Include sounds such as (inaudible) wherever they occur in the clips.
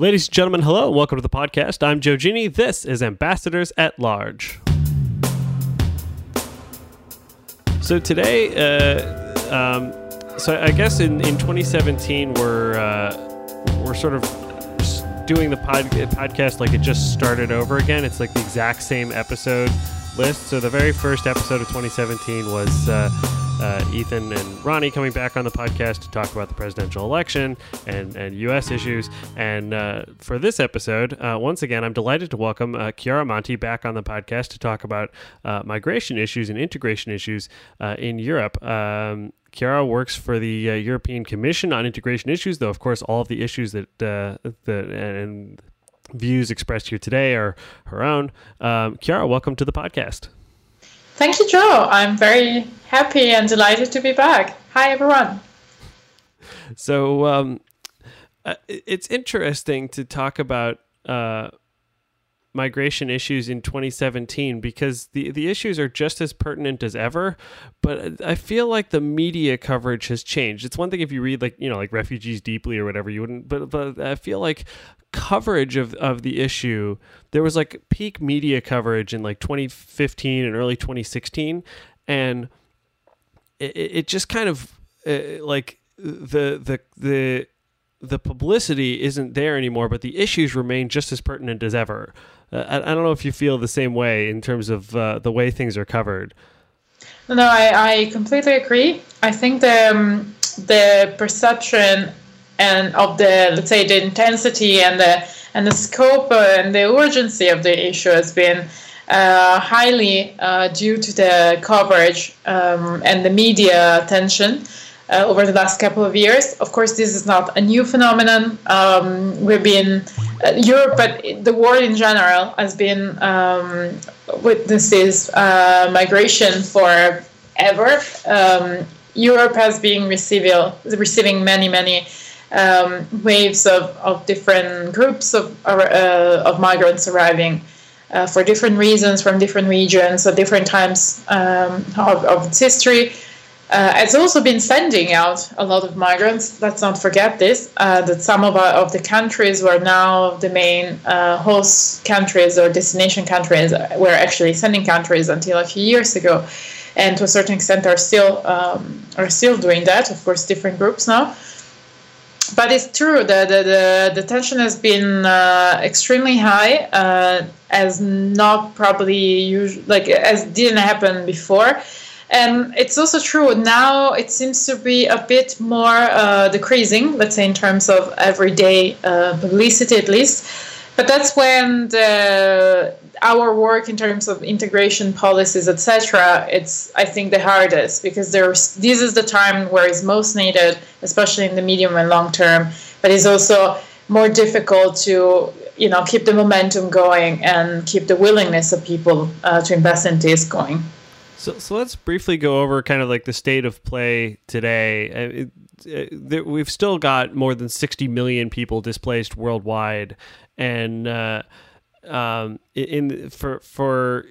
Ladies and gentlemen, hello. Welcome to the podcast. I'm Joe Genie. This is Ambassadors at Large. So today, uh, um, so I guess in, in 2017 we're uh, we're sort of doing the pod, podcast like it just started over again. It's like the exact same episode list. So the very first episode of 2017 was. Uh, uh, Ethan and Ronnie coming back on the podcast to talk about the presidential election and, and U.S. issues. And uh, for this episode, uh, once again, I'm delighted to welcome uh, Chiara Monti back on the podcast to talk about uh, migration issues and integration issues uh, in Europe. Um, Chiara works for the uh, European Commission on integration issues, though, of course, all of the issues that the and views expressed here today are her own. Um, Chiara, welcome to the podcast. Thank you, Joe. I'm very happy and delighted to be back. Hi, everyone. So, um, uh, it's interesting to talk about uh, migration issues in 2017 because the the issues are just as pertinent as ever but i feel like the media coverage has changed. It's one thing if you read like you know like refugees deeply or whatever you wouldn't but but i feel like coverage of, of the issue there was like peak media coverage in like 2015 and early 2016 and it, it just kind of uh, like the the the the publicity isn't there anymore, but the issues remain just as pertinent as ever. Uh, I, I, don't know if you feel the same way in terms of uh, the way things are covered. No, I, I completely agree. I think the um, the perception and of the let's say the intensity and the and the scope and the urgency of the issue has been uh, highly uh, due to the coverage um, and the media attention uh, over the last couple of years. Of course, this is not a new phenomenon. Um, we've been uh, Europe, but the world in general has been um, witnesses uh, migration for ever. Um, Europe has been receiving receiving many many. Um, waves of, of different groups of, uh, of migrants arriving uh, for different reasons from different regions at different times um, of, of its history. Uh, it's also been sending out a lot of migrants. Let's not forget this. Uh, that some of, our, of the countries were now the main uh, host countries or destination countries were actually sending countries until a few years ago, and to a certain extent are still um, are still doing that. Of course, different groups now. But it's true that the, the, the, tension has been uh, extremely high, uh, as not probably usual, like as didn't happen before and it's also true now it seems to be a bit more uh, decreasing, let's say in terms of everyday uh, publicity at least. But that's when the, our work in terms of integration policies, etc., it's I think the hardest because there's this is the time where it's most needed, especially in the medium and long term. But it's also more difficult to you know keep the momentum going and keep the willingness of people uh, to invest in this going. So, so let's briefly go over kind of like the state of play today. Uh, it, it, we've still got more than 60 million people displaced worldwide, and uh, um, in for for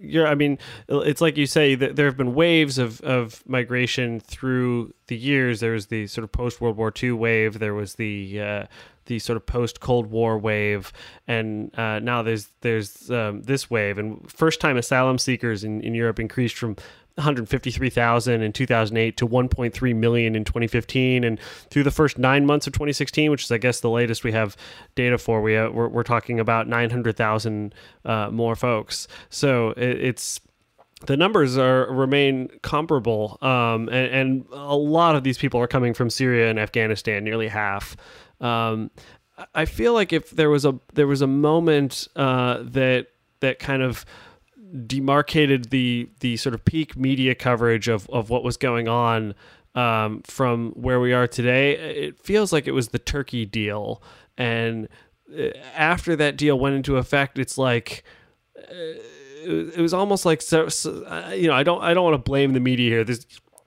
yeah, I mean, it's like you say that there have been waves of, of migration through the years. There was the sort of post World War II wave. There was the uh, the sort of post Cold War wave, and uh, now there's there's um, this wave. And first time asylum seekers in, in Europe increased from 153,000 in 2008 to 1.3 million in 2015, and through the first nine months of 2016, which is I guess the latest we have data for, we uh, we're, we're, talking about 900,000 uh, more folks. So it, it's the numbers are remain comparable, um, and, and, a lot of these people are coming from Syria and Afghanistan, nearly half. Um, I feel like if there was a there was a moment uh, that that kind of demarcated the the sort of peak media coverage of of what was going on um, from where we are today, it feels like it was the Turkey deal, and uh, after that deal went into effect, it's like. Uh, it was almost like uh, you know I don't I don't want to blame the media here. There's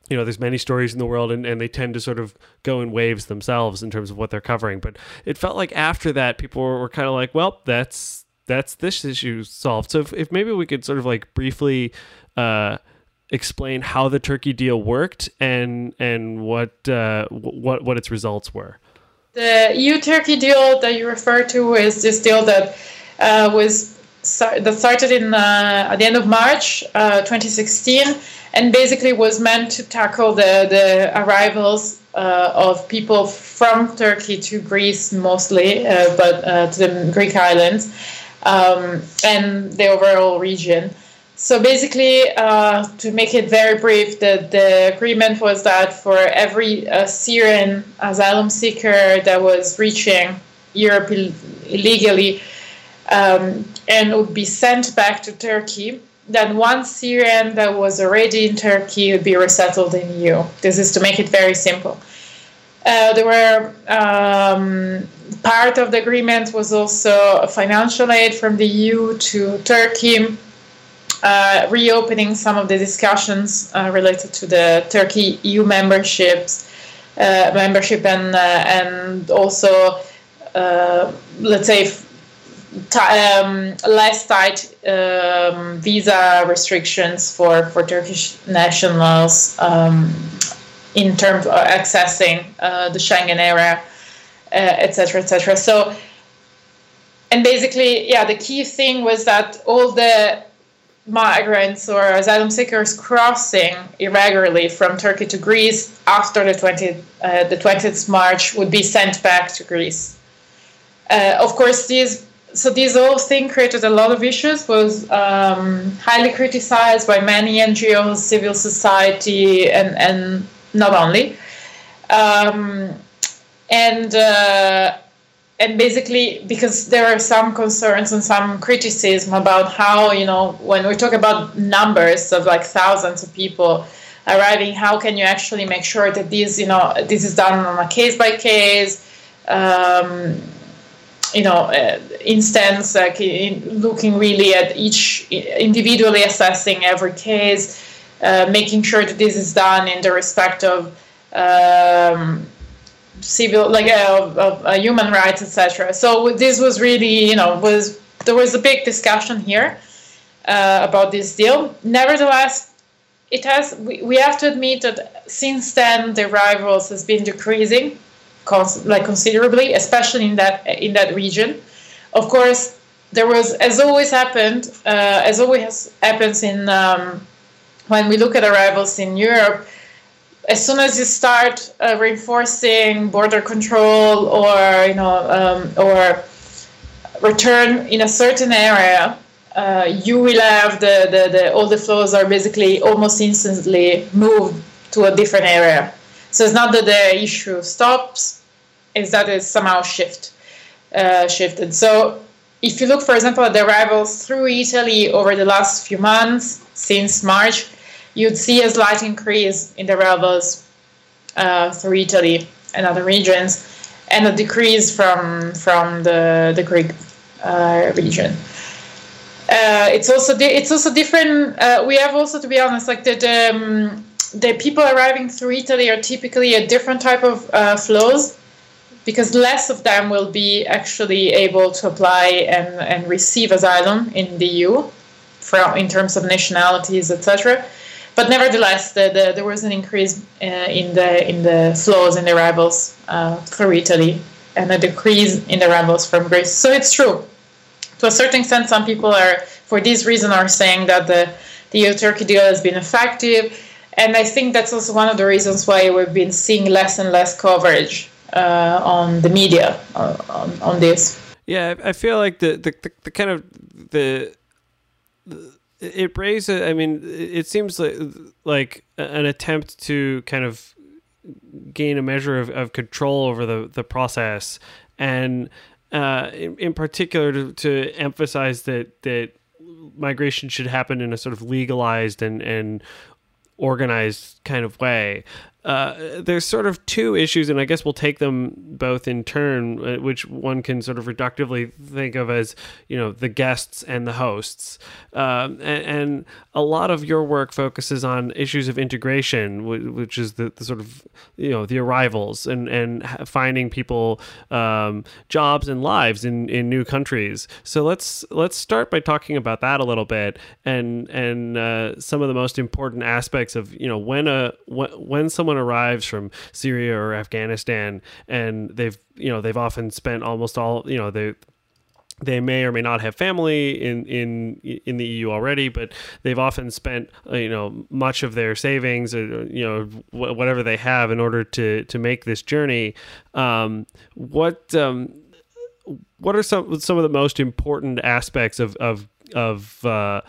you know, there's many stories in the world and, and they tend to sort of go in waves themselves in terms of what they're covering. But it felt like after that, people were, were kind of like, well, that's that's this issue solved. So if, if maybe we could sort of like briefly uh, explain how the Turkey deal worked and and what uh, what what its results were. the EU-Turkey deal that you refer to is this deal that uh, was that started in uh, at the end of March uh, 2016, and basically was meant to tackle the the arrivals uh, of people from Turkey to Greece mostly, uh, but uh, to the Greek islands um, and the overall region. So basically, uh, to make it very brief, the, the agreement was that for every uh, Syrian asylum seeker that was reaching Europe Ill- illegally um, and would be sent back to Turkey, then one Syrian that was already in Turkey would be resettled in EU. This is to make it very simple. Uh, there were um, part of the agreement was also financial aid from the EU to Turkey uh, reopening some of the discussions uh, related to the Turkey EU memberships, uh, membership, and uh, and also uh, let's say um, less tight um, visa restrictions for for Turkish nationals um, in terms of accessing uh, the Schengen area, etc., etc. So. And basically, yeah, the key thing was that all the migrants or asylum seekers crossing irregularly from Turkey to Greece after the 20th, uh, the 20th March would be sent back to Greece. Uh, of course, these so this whole thing created a lot of issues. Was um, highly criticized by many NGOs, civil society, and and not only. Um, and uh, and basically because there are some concerns and some criticism about how you know when we talk about numbers of like thousands of people arriving how can you actually make sure that this you know this is done on a case by case um, you know uh, instance like in looking really at each individually assessing every case uh, making sure that this is done in the respect of um, civil like uh, of, uh, human rights etc so this was really you know was there was a big discussion here uh, about this deal. Nevertheless it has we, we have to admit that since then the arrivals has been decreasing cons- like considerably especially in that in that region of course there was as always happened uh, as always happens in um, when we look at arrivals in europe as soon as you start uh, reinforcing border control or you know um, or return in a certain area, uh, you will have the, the, the all the flows are basically almost instantly moved to a different area. So it's not that the issue stops; it's that it's somehow shift uh, shifted. So if you look, for example, at the arrivals through Italy over the last few months since March you'd see a slight increase in the arrivals uh, through Italy and other regions, and a decrease from from the the Greek uh, region. Uh, it's also it's also different. Uh, we have also to be honest, like the the, um, the, people arriving through Italy are typically a different type of uh, flows because less of them will be actually able to apply and, and receive asylum in the EU from in terms of nationalities, etc but nevertheless, the, the, there was an increase uh, in the in the flows and arrivals uh, for Italy, and a decrease in the arrivals from Greece. So it's true. To a certain extent, some people are, for this reason, are saying that the the EU-Turkey deal has been effective, and I think that's also one of the reasons why we've been seeing less and less coverage uh, on the media uh, on, on this. Yeah, I feel like the the, the, the kind of the, the it raises. I mean, it seems like like an attempt to kind of gain a measure of, of control over the the process, and uh, in, in particular to, to emphasize that that migration should happen in a sort of legalized and and organized kind of way. Uh, there's sort of two issues, and I guess we'll take them both in turn, uh, which one can sort of reductively think of as, you know, the guests and the hosts. Um, and, and, a lot of your work focuses on issues of integration, which is the, the sort of, you know, the arrivals and, and finding people um, jobs and lives in, in new countries. So let's let's start by talking about that a little bit and and uh, some of the most important aspects of, you know, when a when, when someone someone arrives from Syria or Afghanistan and they've you know they've often spent almost all you know they they may or may not have family in in in the EU already, but they've often spent uh, you know much of their savings, or, uh, you know whatever they have in order to to make this journey. Um, what um, what are some some of the most important aspects of of of uh,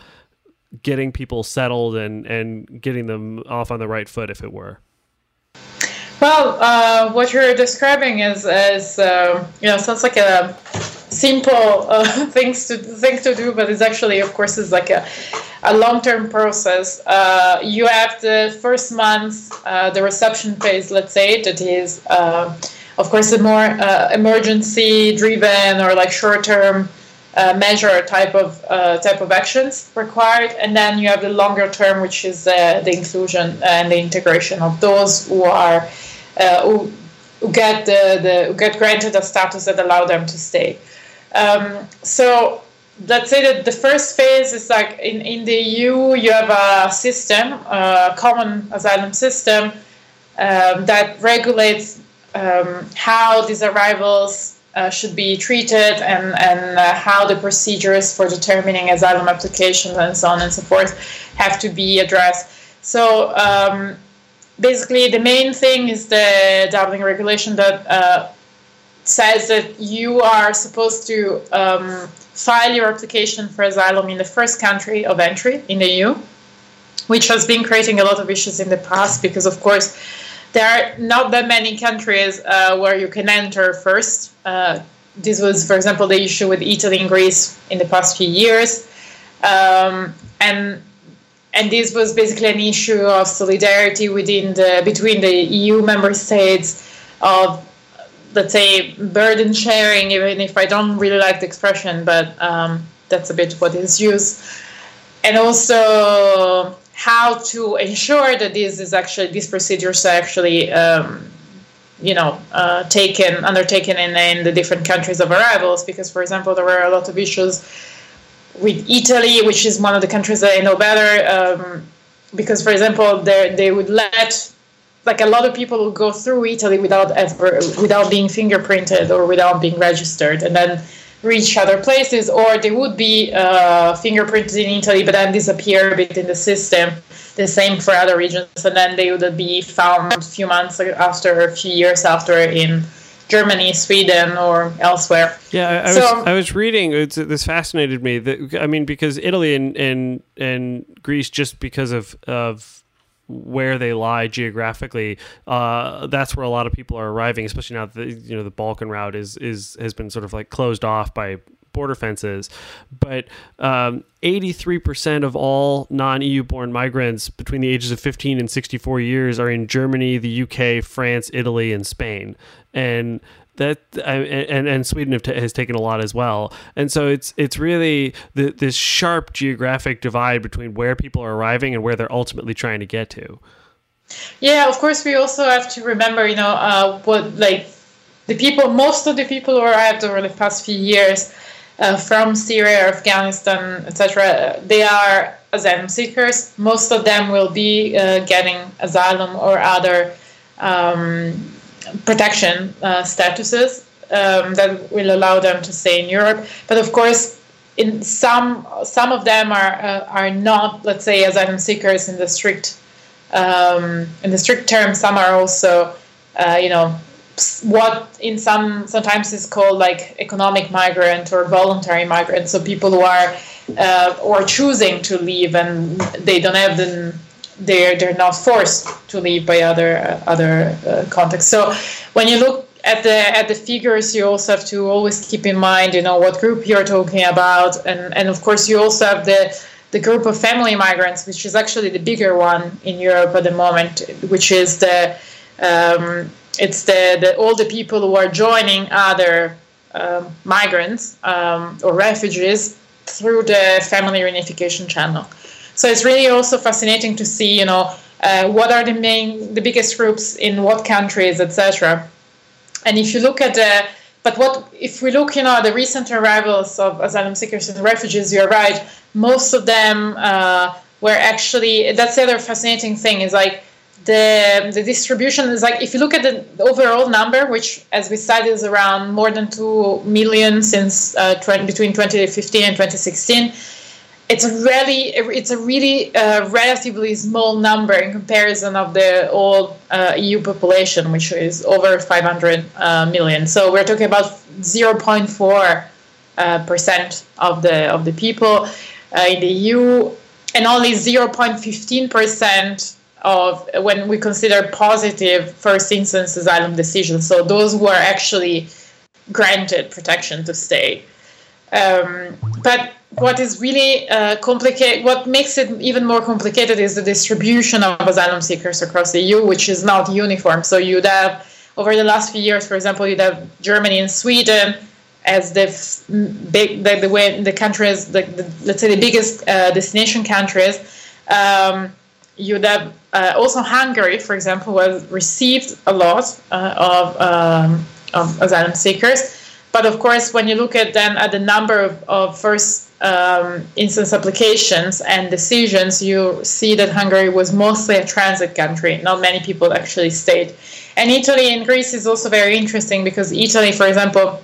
getting people settled and and getting them off on the right foot, if it were? Well, uh, what you're describing is is uh, you know sounds like a simple uh, (laughs) things to thing to do, but it's actually, of course, is like a, a long term process. Uh, you have the first month, uh, the reception phase, let's say, that is, uh, of course, a more uh, emergency driven or like short term. Uh, measure type of type of actions required, and then you have the longer term, which is the inclusion and the integration of those who are who, who get the, the who get granted a status that allow them to stay. Um, so let's say that the first phase is like in, in the EU, you have a system, a common asylum system um, that regulates um, how these arrivals uh, should be treated and, and uh, how the procedures for determining asylum applications and so on and so forth have to be addressed. So um, basically, the main thing is the Dublin regulation that uh, says that you are supposed to um, file your application for asylum in the first country of entry in the EU, which has been creating a lot of issues in the past because, of course, there are not that many countries uh, where you can enter first. Uh, this was, for example, the issue with Italy and Greece in the past few years, um, and and this was basically an issue of solidarity within the between the EU member states of let's say burden sharing even if i don't really like the expression but um, that's a bit what is used. And also how to ensure that this is actually these procedures are actually um, you know uh, taken undertaken in, in the different countries of arrivals because for example there were a lot of issues with italy which is one of the countries that i know better um, because for example they would let like a lot of people will go through Italy without ever without being fingerprinted or without being registered, and then reach other places, or they would be uh, fingerprinted in Italy but then disappear a bit in the system. The same for other regions, and then they would be found a few months after, a few years after in Germany, Sweden, or elsewhere. Yeah, I, I so, was I was reading. this fascinated me. That I mean, because Italy and and and Greece, just because of of where they lie geographically, uh, that's where a lot of people are arriving. Especially now that the, you know the Balkan route is is has been sort of like closed off by border fences. But um, 83% of all non EU born migrants between the ages of 15 and 64 years are in Germany, the UK, France, Italy, and Spain. And that and and Sweden t- has taken a lot as well. And so it's it's really the, this sharp geographic divide between where people are arriving and where they're ultimately trying to get to. Yeah, of course, we also have to remember, you know, uh, what like the people, most of the people who arrived over the past few years uh, from Syria, Afghanistan, etc., they are asylum seekers. Most of them will be uh, getting asylum or other. Um, protection uh, statuses um, that will allow them to stay in Europe. But of course, in some some of them are uh, are not, let's say, asylum seekers in the strict um, in the strict term. Some are also, uh, you know, what in some sometimes is called like economic migrant or voluntary migrant. So people who are uh, or choosing to leave and they don't have the they're they're not forced to leave by other uh, other uh, contexts. So when you look at the at the figures, you also have to always keep in mind, you know, what group you're talking about, and and of course you also have the the group of family migrants, which is actually the bigger one in Europe at the moment, which is the um, it's the, the all the people who are joining other um, migrants um, or refugees through the family reunification channel. So it's really also fascinating to see, you know, uh, what are the main, the biggest groups in what countries, etc. And if you look at the, but what if we look, you know, at the recent arrivals of asylum seekers and refugees, you're right. Most of them uh, were actually. That's the other fascinating thing is like the the distribution is like if you look at the overall number, which as we said is around more than two million since uh, 20, between 2015 and 2016. It's really it's a really uh, relatively small number in comparison of the whole uh, EU population, which is over 500 uh, million. So we're talking about 0.4 uh, percent of the of the people uh, in the EU, and only 0.15 percent of when we consider positive first instance asylum decisions. So those were actually granted protection to stay. Um, but what is really uh, complicated, what makes it even more complicated is the distribution of asylum seekers across the EU, which is not uniform. So you'd have, over the last few years, for example, you'd have Germany and Sweden as the big, the, the way the countries, the, the, let's say the biggest uh, destination countries. Um, you'd have uh, also Hungary, for example, was received a lot uh, of, um, of asylum seekers. But of course, when you look at then at the number of, of first um, instance applications and decisions, you see that Hungary was mostly a transit country. Not many people actually stayed. And Italy and Greece is also very interesting because Italy, for example,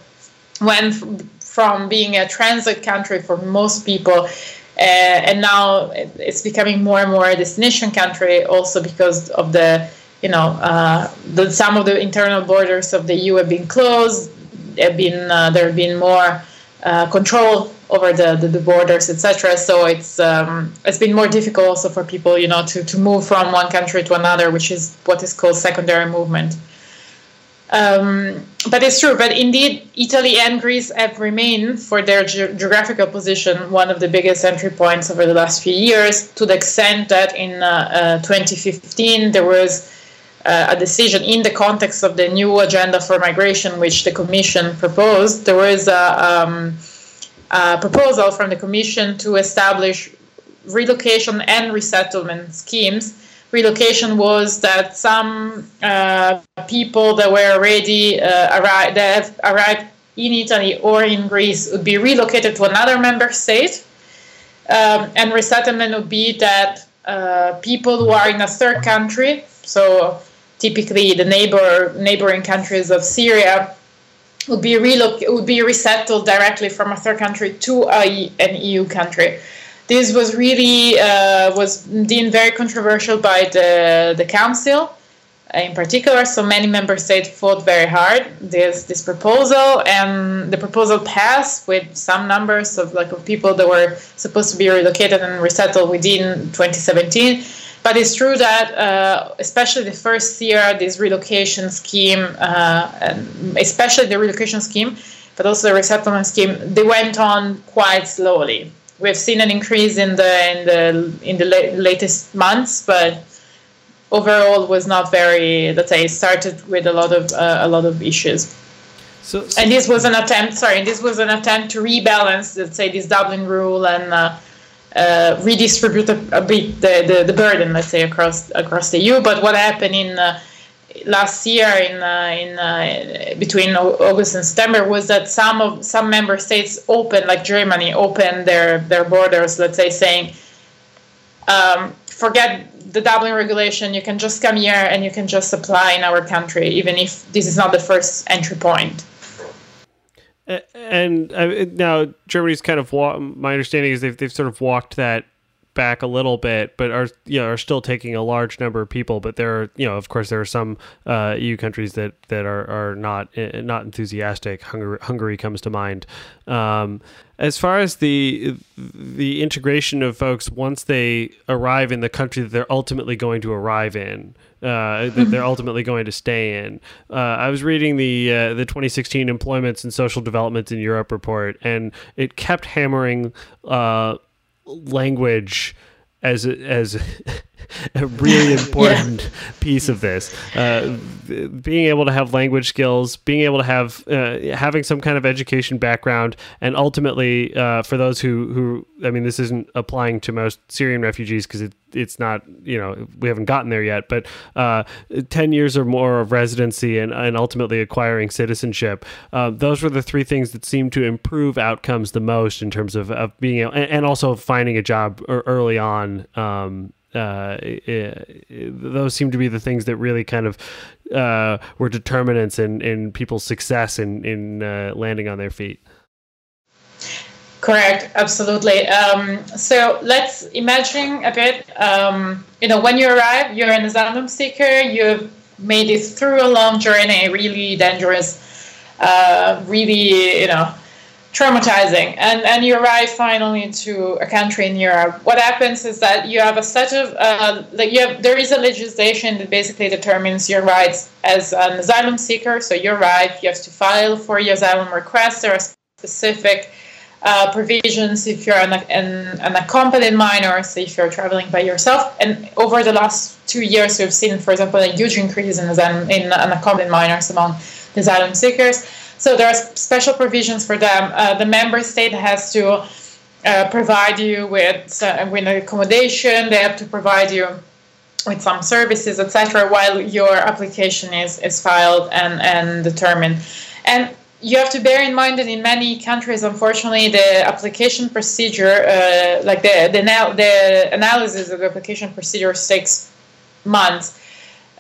went from being a transit country for most people uh, and now it's becoming more and more a destination country also because of the you know uh, the, some of the internal borders of the EU have been closed. Have been uh, there have been more uh, control over the, the, the borders etc so it's um, it's been more difficult also for people you know to, to move from one country to another which is what is called secondary movement um, but it's true. But indeed, Italy and Greece have remained, for their ge- geographical position, one of the biggest entry points over the last few years. To the extent that in uh, uh, 2015 there was uh, a decision in the context of the new agenda for migration, which the Commission proposed. There was a, um, a proposal from the Commission to establish relocation and resettlement schemes relocation was that some uh, people that were already uh, arrived that have arrived in Italy or in Greece would be relocated to another member state, um, and resettlement would be that uh, people who are in a third country, so typically the neighbor neighboring countries of Syria, would be reloc- would be resettled directly from a third country to a, an EU country this was really uh, was deemed very controversial by the the council in particular. So many member states fought very hard this this proposal, and the proposal passed with some numbers of like of people that were supposed to be relocated and resettled within 2017. But it's true that, uh, especially the first year, this relocation scheme, uh, especially the relocation scheme, but also the resettlement scheme, they went on quite slowly we've seen an increase in the in the in the la- latest months, but overall was not very. Let's say started with a lot of uh, a lot of issues. So, so, and this was an attempt. Sorry, this was an attempt to rebalance, let's say, this Dublin rule and uh, uh, redistribute a, a, bit the, the, the burden, let's say, across across the EU. But what happened in uh, last year in uh, in uh, between August and September was that some of some member states opened, like Germany, opened their their borders. Let's say saying, um, forget the Dublin regulation. You can just come here and you can just apply in our country, even if this is not the first entry point. And uh, now Germany's kind of wa- my understanding is they've they've sort of walked that back a little bit, but are you know are still taking a large number of people. But there are you know of course there are some uh, EU countries that that are are not uh, not enthusiastic. Hungary, Hungary comes to mind. Um, as far as the the integration of folks once they arrive in the country that they're ultimately going to arrive in, uh, that they're (laughs) ultimately going to stay in. Uh, I was reading the uh, the 2016 Employments and Social Developments in Europe report, and it kept hammering uh, language as as (laughs) a really (laughs) important yeah. piece of this. Uh, being able to have language skills, being able to have uh, having some kind of education background, and ultimately uh, for those who who I mean, this isn't applying to most Syrian refugees because it, it's not you know we haven't gotten there yet, but uh, ten years or more of residency and, and ultimately acquiring citizenship. Uh, those were the three things that seemed to improve outcomes the most in terms of, of being able, and, and also finding a job early on. Um, uh, those seem to be the things that really kind of uh, were determinants in, in people's success in in uh, landing on their feet. Correct, absolutely. Um, so let's imagine a bit. Um, you know, when you arrive, you're an asylum seeker. You've made it through a long journey, really dangerous, uh, really, you know, traumatizing. And and you arrive finally to a country in Europe. What happens is that you have a set of uh, like you have there is a legislation that basically determines your rights as an asylum seeker. So you arrive, you have to file for your asylum request. There are specific uh, provisions if you're an, an, an, accompanied minor, so if you're traveling by yourself. And over the last two years, we've seen, for example, a huge increase in, in unaccompanied minors among asylum seekers. So there are special provisions for them. Uh, the member state has to uh, provide you with, uh, with accommodation, they have to provide you with some services, etc., while your application is, is filed and, and determined. And you have to bear in mind that in many countries, unfortunately, the application procedure, uh, like the, the, the analysis of the application procedure, takes months,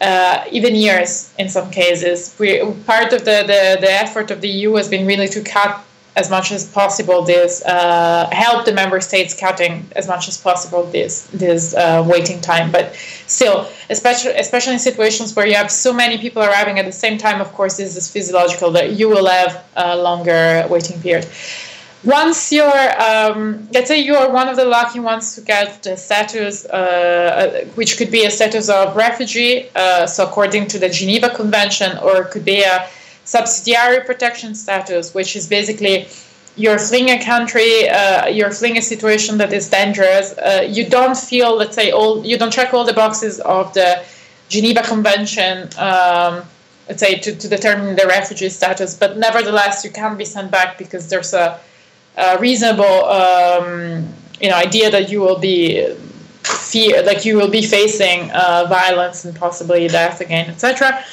uh, even years in some cases. We, part of the, the, the effort of the EU has been really to cut as much as possible this uh, help the member states cutting as much as possible this this uh, waiting time but still especially especially in situations where you have so many people arriving at the same time of course this is physiological that you will have a longer waiting period once you're um, let's say you are one of the lucky ones to get the status uh, uh which could be a status of refugee uh, so according to the geneva convention or it could be a subsidiary protection status, which is basically you're fleeing a country, uh, you're fleeing a situation that is dangerous. Uh, you don't feel, let's say, all you don't check all the boxes of the Geneva Convention, um, let's say, to, to determine the refugee status, but nevertheless, you can be sent back because there's a, a reasonable, um, you know, idea that you will be fear, like you will be facing uh, violence and possibly death again, etc.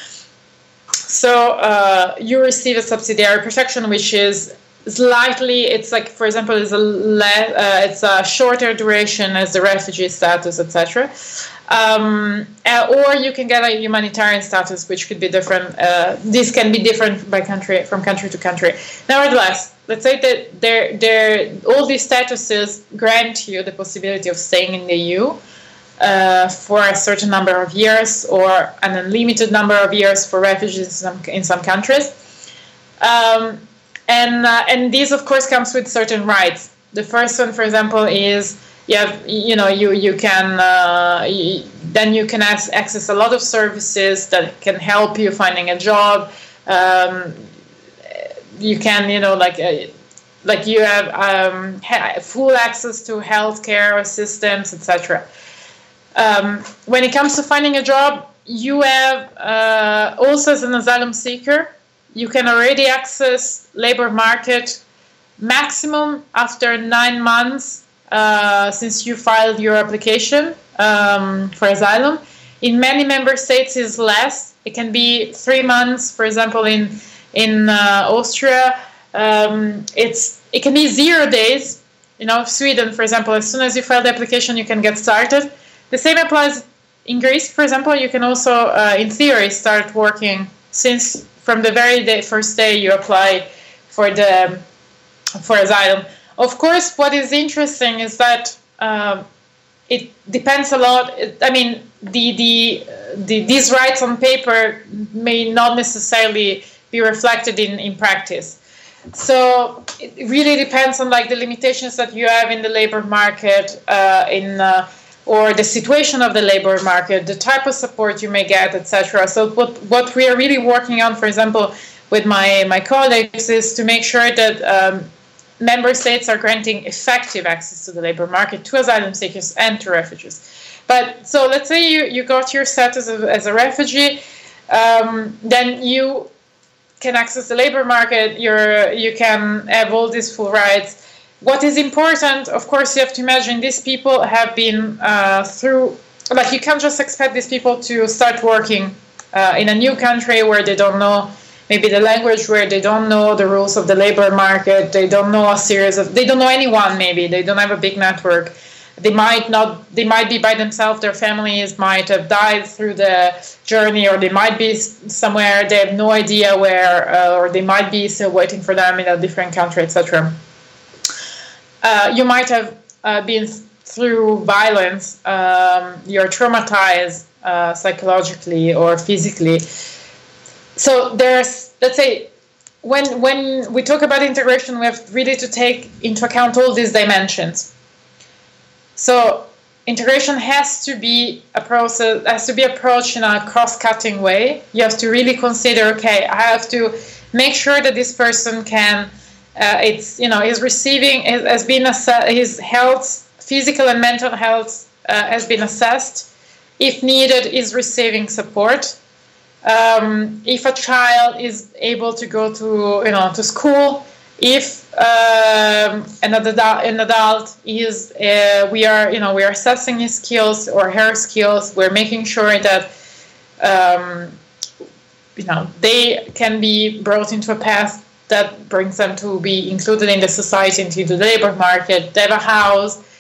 So uh, you receive a subsidiary protection, which is slightly. It's like, for example, it's a le- uh, it's a shorter duration as the refugee status, etc. Um, uh, or you can get a humanitarian status, which could be different. Uh, this can be different by country, from country to country. Nevertheless, let's say that there, there, all these statuses grant you the possibility of staying in the EU uh, for a certain number of years or an unlimited number of years for refugees in some, in some countries. Um, and, uh, and this, of course, comes with certain rights. The first one, for example, is have, you know, you, you can, uh, you, then you can access a lot of services that can help you finding a job. Um, you can, you know, like, uh, like you have um, full access to healthcare systems, etc um, when it comes to finding a job, you have uh, also as an asylum seeker, you can already access labor market maximum after nine months uh, since you filed your application um, for asylum. In many member states, is less. It can be three months, for example, in in uh, Austria. Um, it's it can be zero days. You know, Sweden, for example, as soon as you file the application, you can get started. The same applies in Greece, for example. You can also, uh, in theory, start working since from the very day, first day you apply for the for asylum. Of course, what is interesting is that um, it depends a lot. I mean, the, the, the these rights on paper may not necessarily be reflected in in practice. So it really depends on like the limitations that you have in the labor market uh, in. Uh, or the situation of the labor market, the type of support you may get, etc. So what what we are really working on, for example, with my my colleagues, is to make sure that um, member states are granting effective access to the labor market to asylum seekers and to refugees. But so let's say you you got your status as, as a refugee, um, then you can access the labor market. You're you can have all these full rights what is important, of course, you have to imagine these people have been uh, through, like, you can't just expect these people to start working uh, in a new country where they don't know maybe the language, where they don't know the rules of the labor market, they don't know a series of, they don't know anyone maybe, they don't have a big network. they might not they might be by themselves their families might have died through the journey or they might be somewhere they have no idea where uh, or they might be still waiting for them in a different country etc uh, you might have uh, been through violence um, you're traumatized uh, psychologically or physically so there's let's say when when we talk about integration we have really to take into account all these dimensions. So integration has to be a process has to be approached in a cross-cutting way. You have to really consider okay i have to make sure that this person can uh, it's you know is receiving has been assessed his health physical and mental health uh, has been assessed. If needed is receiving support um, if a child is able to go to you know to school if um, an, adult, an adult is uh, we are you know we are assessing his skills or her skills we're making sure that um, you know they can be brought into a path that brings them to be included in the society into the labor market they have a house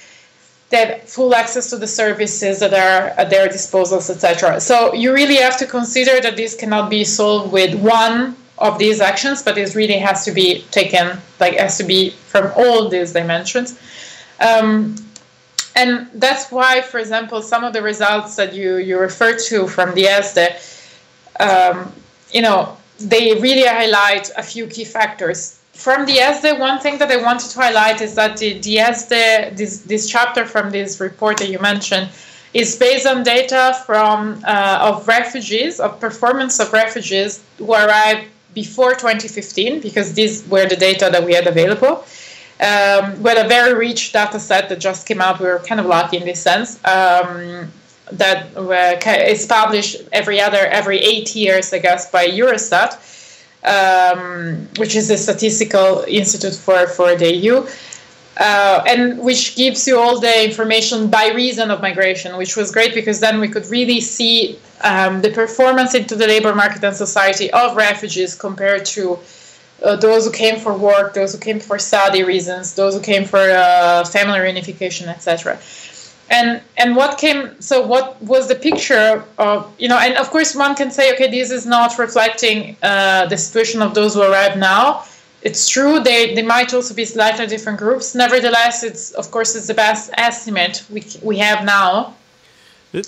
have full access to the services that are at their disposals etc so you really have to consider that this cannot be solved with one of these actions, but it really has to be taken, like has to be from all these dimensions. Um, and that's why, for example, some of the results that you, you refer to from the ESDE, um, you know, they really highlight a few key factors. From the ESDE, one thing that I wanted to highlight is that the, the ESDE, this, this chapter from this report that you mentioned, is based on data from uh, of refugees, of performance of refugees who arrived before 2015 because these were the data that we had available. Um, we had a very rich data set that just came out. We were kind of lucky in this sense. Um, that is published every other every eight years, I guess, by Eurostat, um, which is the statistical institute for for the EU uh, and which gives you all the information by reason of migration, which was great because then we could really see um, the performance into the labor market and society of refugees compared to uh, those who came for work, those who came for study reasons, those who came for uh, family reunification, etc. And and what came? So what was the picture of you know? And of course, one can say, okay, this is not reflecting uh, the situation of those who arrive now it's true they, they might also be slightly different groups nevertheless it's of course it's the best estimate we, we have now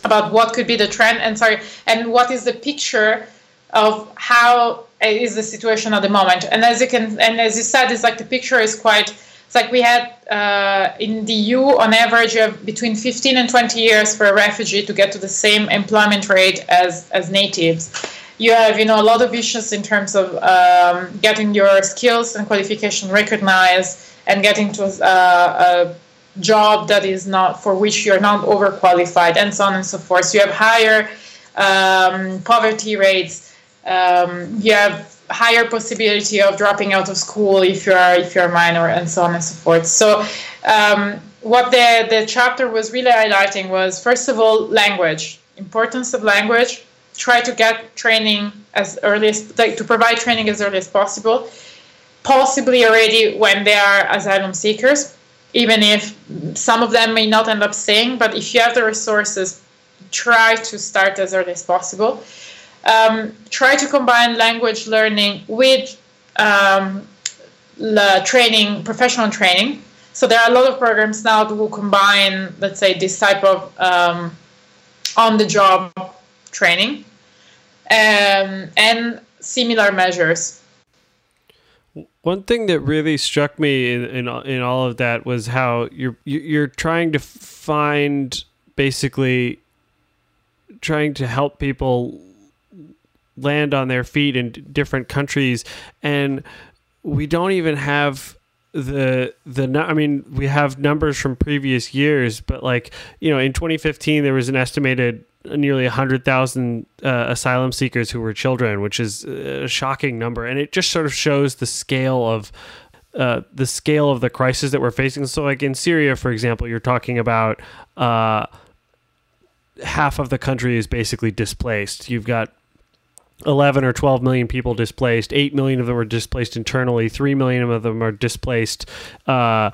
about what could be the trend and sorry and what is the picture of how is the situation at the moment and as you can and as you said it's like the picture is quite it's like we had uh, in the EU on average you have between 15 and 20 years for a refugee to get to the same employment rate as as natives. You have you know a lot of issues in terms of um, getting your skills and qualification recognized and getting to a, a, job that is not for which you're not overqualified and so on and so forth. So you have higher um, poverty rates. Um, you have higher possibility of dropping out of school if you're if you're a minor and so on and so forth. So um, what the the chapter was really highlighting was first of all language importance of language. Try to get training as early as like to provide training as early as possible. Possibly already when they are asylum seekers even if some of them may not end up staying but if you have the resources try to start as early as possible um, try to combine language learning with um, training professional training so there are a lot of programs now that will combine let's say this type of um, on the job training um, and similar measures. One thing that really struck me in, in in all of that was how you're you're trying to find basically trying to help people land on their feet in different countries and we don't even have the the I mean we have numbers from previous years but like you know in 2015 there was an estimated nearly 100,000 uh, asylum seekers who were children, which is a shocking number. And it just sort of shows the scale of uh, the scale of the crisis that we're facing. So, like in Syria, for example, you're talking about uh, half of the country is basically displaced. You've got 11 or 12 million people displaced. 8 million of them are displaced internally. 3 million of them are displaced uh,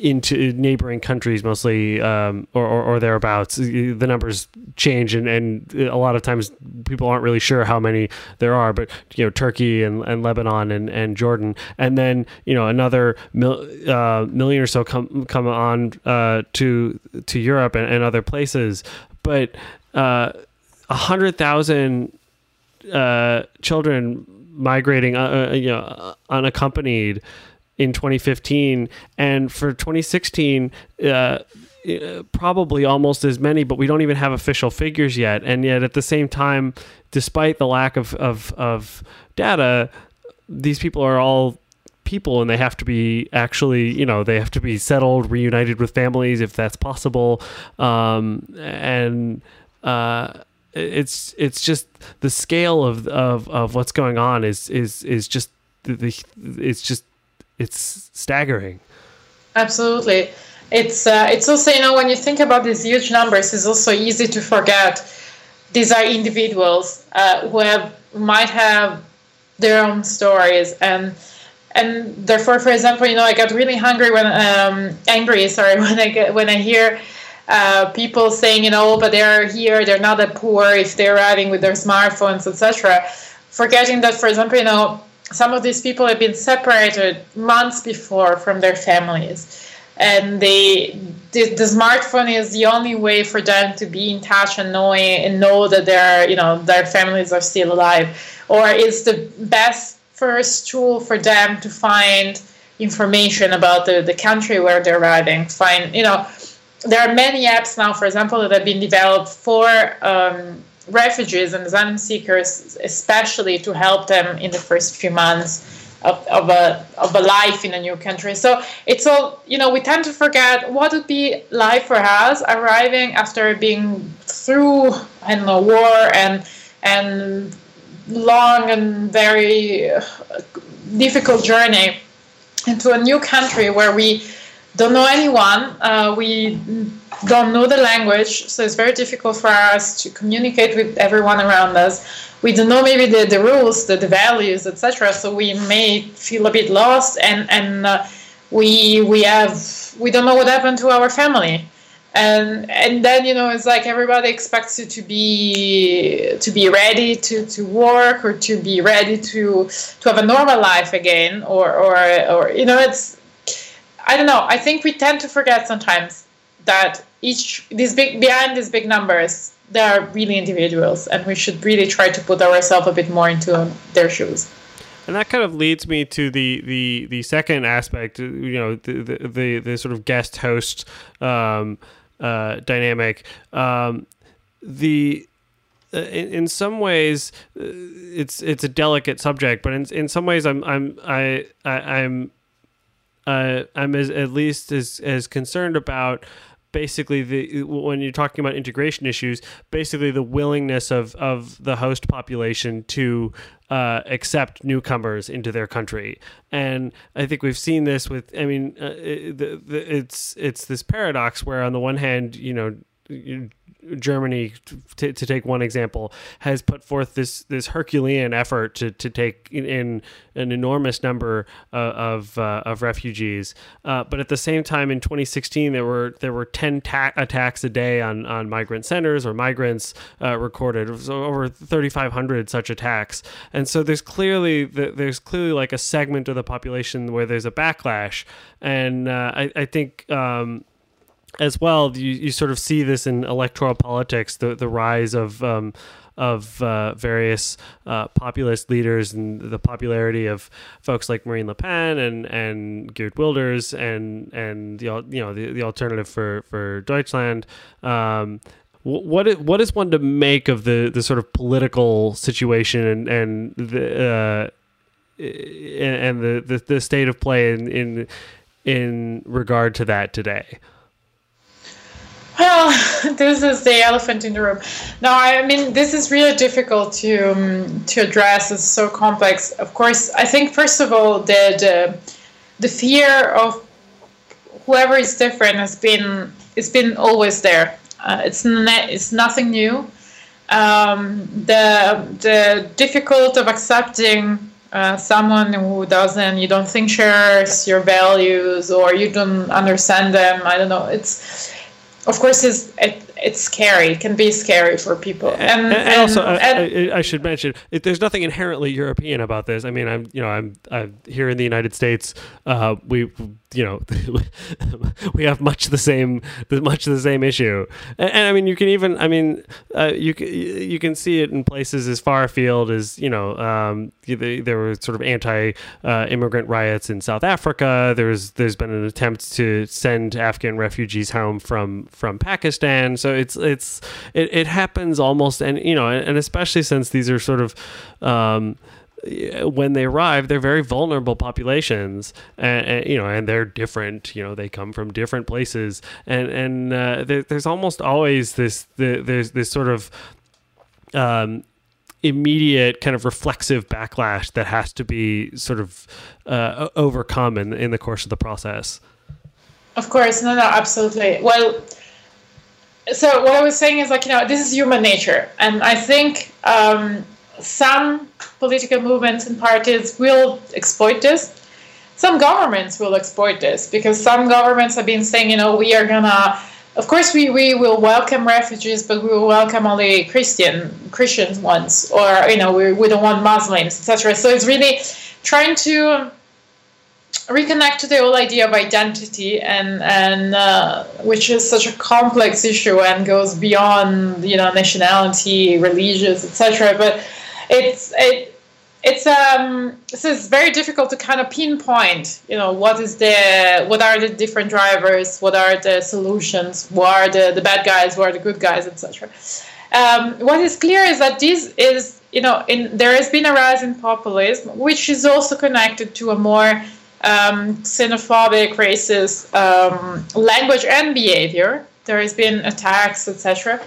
into neighboring countries mostly um, or, or, or, thereabouts the numbers change and, and a lot of times people aren't really sure how many there are but you know turkey and, and lebanon and, and jordan and then you know another mil, uh, million or so come come on uh, to to europe and, and other places but uh, a hundred thousand uh, children migrating uh, uh, you know unaccompanied in 2015, and for 2016, uh, probably almost as many, but we don't even have official figures yet. And yet, at the same time, despite the lack of, of, of data, these people are all people and they have to be actually you know they have to be settled reunited with families if that's possible um, and uh, it's it's just the scale of, of, of what's going on is is is just the, it's just it's staggering. Absolutely. It's uh, it's also you know when you think about these huge numbers, it's also easy to forget these are individuals uh, who have might have their own stories and and therefore, for example, you know I get really hungry when um, angry. (laughs) Sorry when I get when I hear. Uh, people saying, you know, but they're here, they're not that poor if they're arriving with their smartphones, etc. Forgetting that, for example, you know, some of these people have been separated months before from their families and they the, the, smartphone is the only way for them to be in touch and knowing and know that their you know their families are still alive or it's the best first tool for them to find information about the, the country where they're arriving find you know there are many apps now for example that have been developed for um, refugees and asylum seekers, especially to help them in the first few months of, of, a, of a life in a new country. So it's all, you know, we tend to forget what would be life for us arriving after being through, I don't know, war and, and long and very difficult journey into a new country where we don't know anyone. Uh, we don't know the language, so it's very difficult for us to communicate with everyone around us. We don't know maybe the, the rules, the, the values, etc. So we may feel a bit lost, and and uh, we we have we don't know what happened to our family, and and then you know it's like everybody expects you to be to be ready to, to work or to be ready to to have a normal life again, or or or you know it's I don't know. I think we tend to forget sometimes that each these big behind these big numbers they are really individuals and we should really try to put ourselves a bit more into their shoes and that kind of leads me to the the the second aspect you know the the, the, sort of guest host um, uh, dynamic um, the uh, in, in, some ways uh, it's it's a delicate subject but in, in some ways I'm I'm I, I I'm uh, I'm as, at least as as concerned about basically the when you're talking about integration issues, basically the willingness of of the host population to uh, accept newcomers into their country, and I think we've seen this with. I mean, uh, it, the, the, it's it's this paradox where on the one hand, you know. Germany, to, to take one example, has put forth this this Herculean effort to, to take in an enormous number uh, of uh, of refugees. Uh, but at the same time, in 2016, there were there were 10 ta- attacks a day on on migrant centers or migrants uh, recorded. Was over 3,500 such attacks, and so there's clearly there's clearly like a segment of the population where there's a backlash, and uh, I, I think. Um, as well, you, you sort of see this in electoral politics, the the rise of um, of uh, various uh, populist leaders and the popularity of folks like Marine Le Pen and and Geert Wilders and and the you know the, the alternative for for Deutschland. Um, what what is one to make of the the sort of political situation and and the uh, and the, the the state of play in in in regard to that today? Well, (laughs) this is the elephant in the room. No, I mean this is really difficult to um, to address. It's so complex. Of course, I think first of all the the, the fear of whoever is different has been it's been always there. Uh, it's ne- it's nothing new. Um, the the difficult of accepting uh, someone who doesn't, you don't think shares your values or you don't understand them. I don't know. It's, of course, it's, it, it's scary. It can be scary for people. And, and, and, and also, I, I, should mention, it, there's nothing inherently European about this. I mean, I'm, you know, I'm, I'm here in the United States. Uh, we, you know, (laughs) we have much the same, much the same issue. And, I mean, you can even, I mean, uh, you you can see it in places as far afield as, you know, um, there were sort of anti-immigrant uh, riots in South Africa. There's, there's been an attempt to send Afghan refugees home from, from Pakistan. So it's it's it, it happens almost and you know and, especially since these are sort of um, when they arrive, they're very vulnerable populations, and, and, you know, and they're different. You know, they come from different places, and and uh, there, there's almost always this the, there's this sort of um, immediate kind of reflexive backlash that has to be sort of uh, overcome in in the course of the process. Of course, no, no, absolutely. Well, so what I was saying is like you know this is human nature, and I think um, some political movements and parties will exploit this. Some governments will exploit this because some governments have been saying you know we are gonna. Of course, we, we will welcome refugees, but we will welcome only Christian Christian ones, or you know we, we don't want Muslims, etc. So it's really trying to reconnect to the whole idea of identity and and uh, which is such a complex issue and goes beyond you know nationality religious etc but it's it it's um so it's very difficult to kind of pinpoint you know what is the what are the different drivers what are the solutions what are the, the bad guys what are the good guys etc um, what is clear is that this is you know in there has been a rise in populism which is also connected to a more um, xenophobic, racist um, language and behavior. There has been attacks, etc.,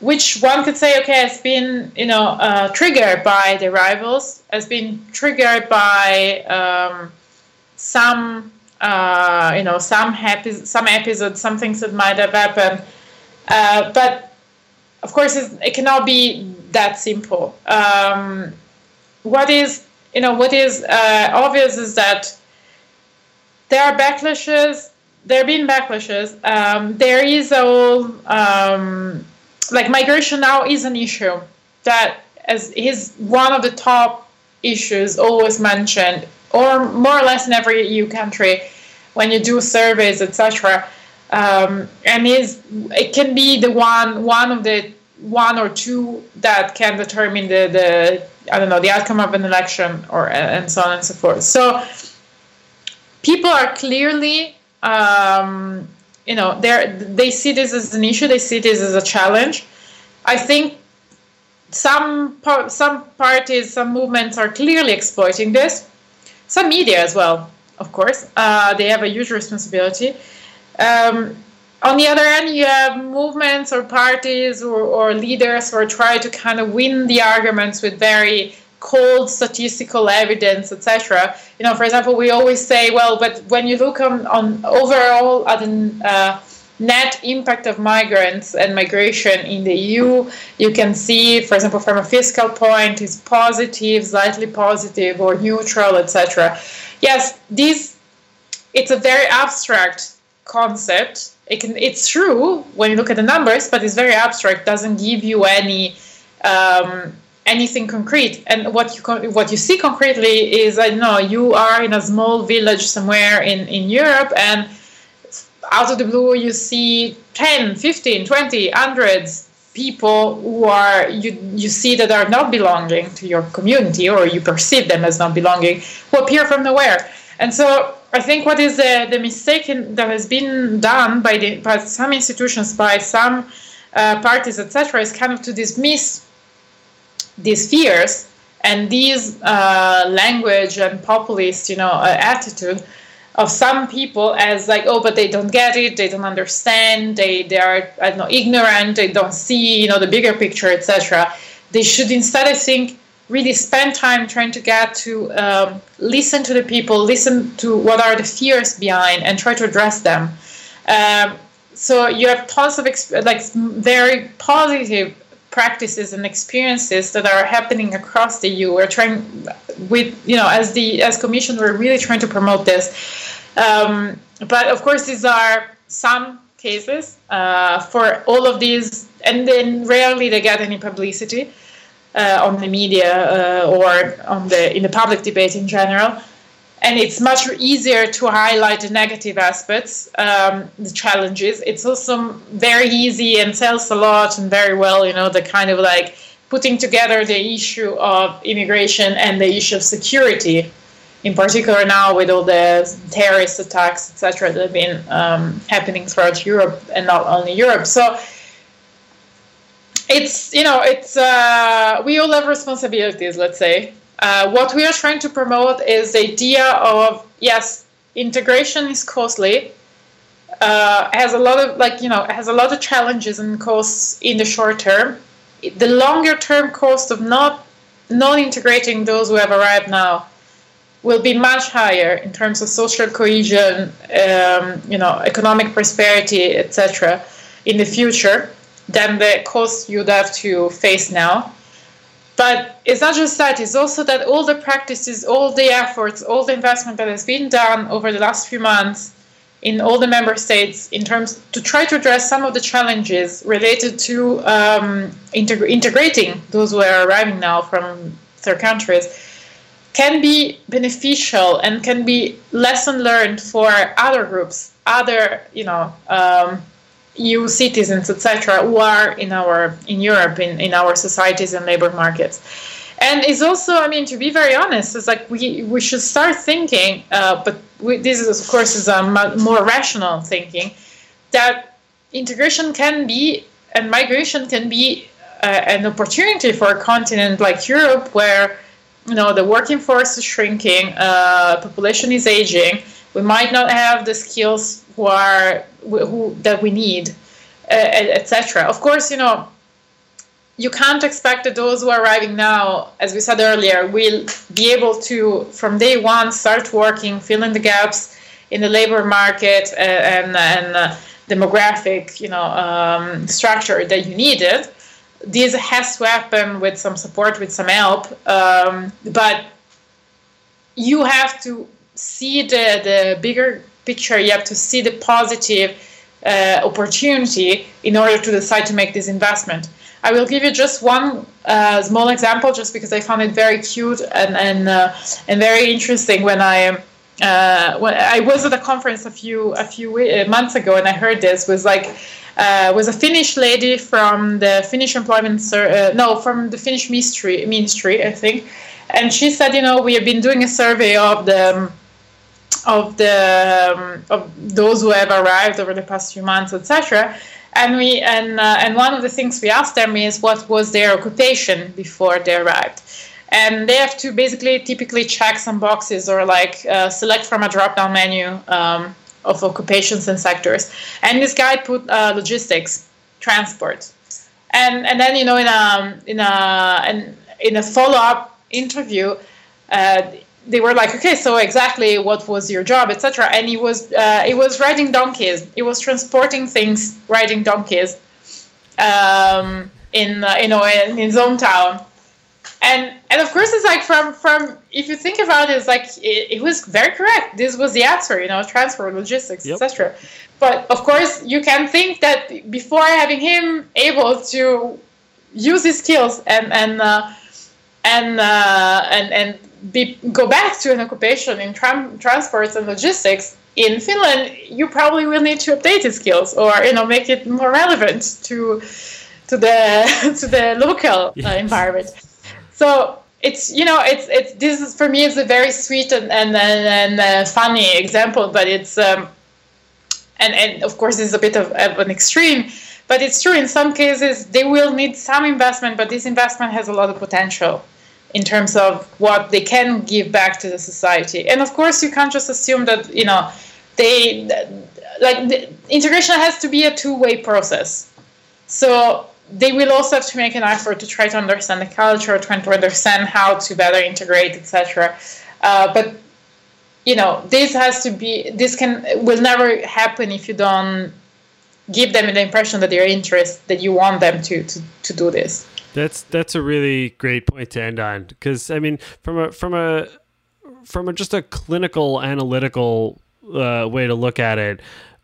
which one could say, okay, has been you know uh, triggered by the rivals, has been triggered by um, some uh, you know some happy some episodes, some things that might have happened, uh, but of course it cannot be that simple. Um, what is you know what is uh, obvious is that there are backlashes. There have been backlashes. Um, there is a whole um, like migration now is an issue that as is one of the top issues always mentioned, or more or less in every EU country when you do surveys, etc. Um, and is it can be the one one of the one or two that can determine the, the I don't know the outcome of an election or and so on and so forth. So people are clearly um, you know they they see this as an issue. They see this as a challenge. I think some some parties, some movements are clearly exploiting this. Some media as well, of course. Uh, they have a huge responsibility. Um, on the other hand, you have movements or parties or, or leaders who are trying to kind of win the arguments with very cold statistical evidence, etc. You know, for example, we always say, well, but when you look on, on overall at the uh, net impact of migrants and migration in the EU, you can see, for example, from a fiscal point, is positive, slightly positive, or neutral, etc. Yes, this it's a very abstract concept it can it's true when you look at the numbers but it's very abstract doesn't give you any um, anything concrete and what you what you see concretely is i know you are in a small village somewhere in in europe and out of the blue you see 10 15 20 hundreds people who are you you see that are not belonging to your community or you perceive them as not belonging who appear from nowhere and so I think what is the, the mistake in, that has been done by, the, by some institutions, by some uh, parties, etc., is kind of to dismiss these fears and these uh, language and populist, you know, uh, attitude of some people as like, oh, but they don't get it, they don't understand, they they are I don't know ignorant, they don't see, you know, the bigger picture, etc. They should instead, I think, really spend time trying to get to um, listen to the people, listen to what are the fears behind, and try to address them. Um, so you have tons of exp- like very positive practices and experiences that are happening across the EU. We're trying, with you know, as the as Commission, we're really trying to promote this. Um, but of course, these are some cases. Uh, for all of these, and then rarely they get any publicity uh, on the media uh, or on the in the public debate in general and it's much easier to highlight the negative aspects, um, the challenges. It's also very easy and sells a lot and very well, you know, the kind of like putting together the issue of immigration and the issue of security, in particular now with all the terrorist attacks, etc., that have been um, happening throughout Europe and not only Europe. So it's you know it's uh, we all have responsibilities, let's say, uh, what we are trying to promote is the idea of yes, integration is costly. Uh, has a lot of like you know has a lot of challenges and costs in the short term. The longer term cost of not not integrating those who have arrived now will be much higher in terms of social cohesion, um, you know, economic prosperity, etc. in the future than the costs you'd have to face now. But it's not just that, it's also that all the practices, all the efforts, all the investment that has been done over the last few months in all the member states in terms to try to address some of the challenges related to um, integ- integrating those who are arriving now from third countries can be beneficial and can be lesson learned for other groups, other you know um, EU citizens, etc., who are in our in Europe in, in our societies and labor markets. And it's also, I mean, to be very honest, it's like we we should start thinking, uh, but we, this is of course is a more rational thinking that integration can be and migration can be uh, an opportunity for a continent like Europe, where you know the working force is shrinking, uh, population is aging. We might not have the skills who are who that we need, etc. Of course, you know you can't expect that those who are arriving now, as we said earlier, will be able to from day one start working, fill in the gaps in the labor market and and uh, demographic, you know, um, structure that you needed. This has to happen with some support, with some help, um, but you have to see the the bigger picture, you have to see the positive uh, opportunity in order to decide to make this investment. I will give you just one uh, small example, just because I found it very cute and and uh, and very interesting when I. Uh, when I was at a conference a few a few uh, months ago, and I heard this was like uh, was a Finnish lady from the Finnish employment no from the Finnish ministry ministry I think, and she said you know we have been doing a survey of the um, of the um, of those who have arrived over the past few months, etc. And we and uh, and one of the things we asked them is what was their occupation before they arrived, and they have to basically typically check some boxes or like uh, select from a drop-down menu um, of occupations and sectors. And this guy put uh, logistics, transport, and and then you know in a in a in, a follow-up interview. Uh, they were like, okay, so exactly what was your job, etc. And he was uh, he was riding donkeys. He was transporting things, riding donkeys, um, in uh, you know in his hometown. And and of course, it's like from from if you think about it, it's like it, it was very correct. This was the answer, you know, transport, logistics, yep. etc. But of course, you can think that before having him able to use his skills and and uh, and uh, and and be, go back to an occupation in tram, transports and logistics in Finland, you probably will need to update his skills or you know make it more relevant to to the (laughs) to the local uh, yes. uh, environment. So it's you know it's it's this is for me it's a very sweet and and and, and uh, funny example, but it's um, and and of course it's a bit of, of an extreme. But it's true in some cases they will need some investment, but this investment has a lot of potential in terms of what they can give back to the society. And of course, you can't just assume that you know they like the integration has to be a two-way process. So they will also have to make an effort to try to understand the culture, trying to understand how to better integrate, etc. Uh, but you know, this has to be. This can will never happen if you don't give them the impression that they're interested, that you want them to, to, to do this. That's that's a really great point to end on because I mean from a from a from a, just a clinical analytical uh, way to look at it,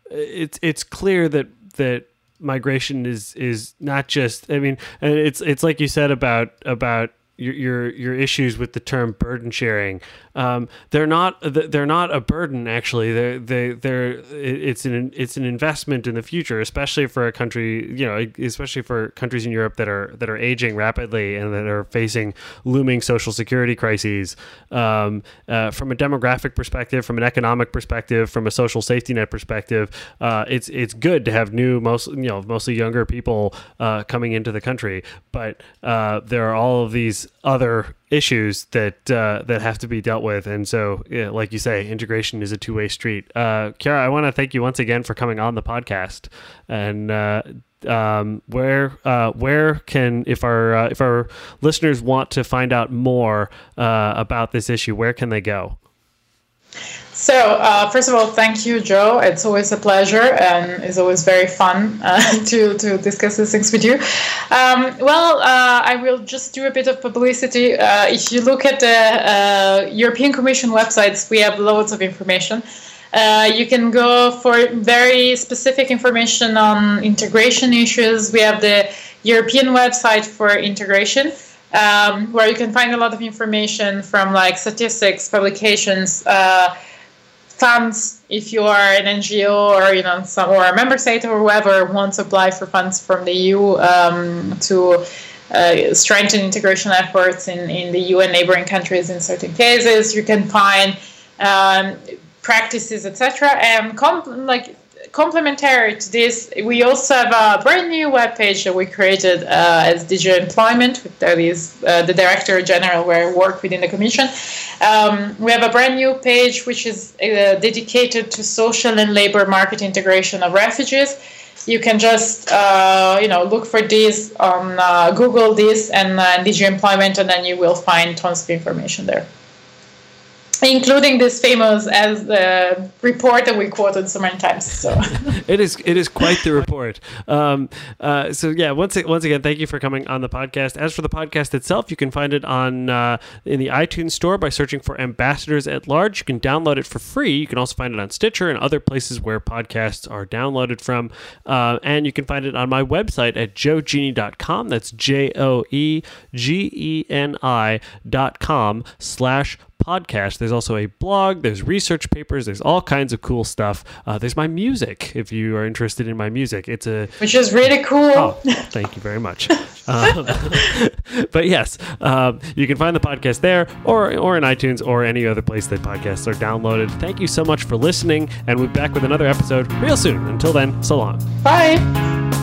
it's it's clear that that migration is is not just I mean it's it's like you said about about your your, your issues with the term burden sharing um, they're not they're not a burden actually. They're they they're it's an it's an investment in the future especially for a country you know especially for countries in Europe that are that are aging rapidly and that are facing looming social security crises. Um, uh, from a demographic perspective from an economic perspective from a social safety net perspective uh, it's it's good to have new most you know mostly younger people uh, coming into the country. But uh, there are all of these other issues that uh, that have to be dealt with. And so, yeah, like you say, integration is a two way street. Uh, I want to thank you once again for coming on the podcast. And uh, um, where uh, where can if our uh, if our listeners want to find out more uh, about this issue, where can they go? So, uh, first of all, thank you, Joe. It's always a pleasure and it's always very fun uh, (laughs) to, to discuss these things with you. Um, well, uh, I will just do a bit of publicity. Uh, if you look at the uh, European Commission websites, we have loads of information. Uh, you can go for very specific information on integration issues. We have the European website for integration. Um, where you can find a lot of information from like statistics, publications, funds if you are an NGO or you know some or a member state or whoever wants to apply for funds from the EU um, to uh, strengthen integration efforts in, in the EU and neighboring countries in certain cases. You can find um, practices, etc. And like complementary to this, we also have a brand new webpage that we created uh, as DG Employment, that is uh, the Director General where I work within the Commission. Um, we have a brand new page which is uh, dedicated to social and labor market integration of refugees. You can just, uh, you know, look for this on uh, Google this and uh, DG Employment, and then you will find tons of information there including this famous as the report that we quoted so many times. So (laughs) it is it is quite the report. Um, uh, so yeah, once once again, thank you for coming on the podcast. As for the podcast itself, you can find it on uh, in the iTunes store by searching for Ambassadors at Large. You can download it for free. You can also find it on Stitcher and other places where podcasts are downloaded from. Uh, and you can find it on my website at joegeni.com. That's J O E G E N I dot com slash podcast. There's also a blog, there's research papers, there's all kinds of cool stuff. Uh, there's my music if you are interested in my music. It's a which is really cool. Oh, thank you very much. (laughs) um, (laughs) but yes, um, you can find the podcast there, or or in iTunes, or any other place that podcasts are downloaded. Thank you so much for listening, and we'll be back with another episode real soon. Until then, so long. Bye.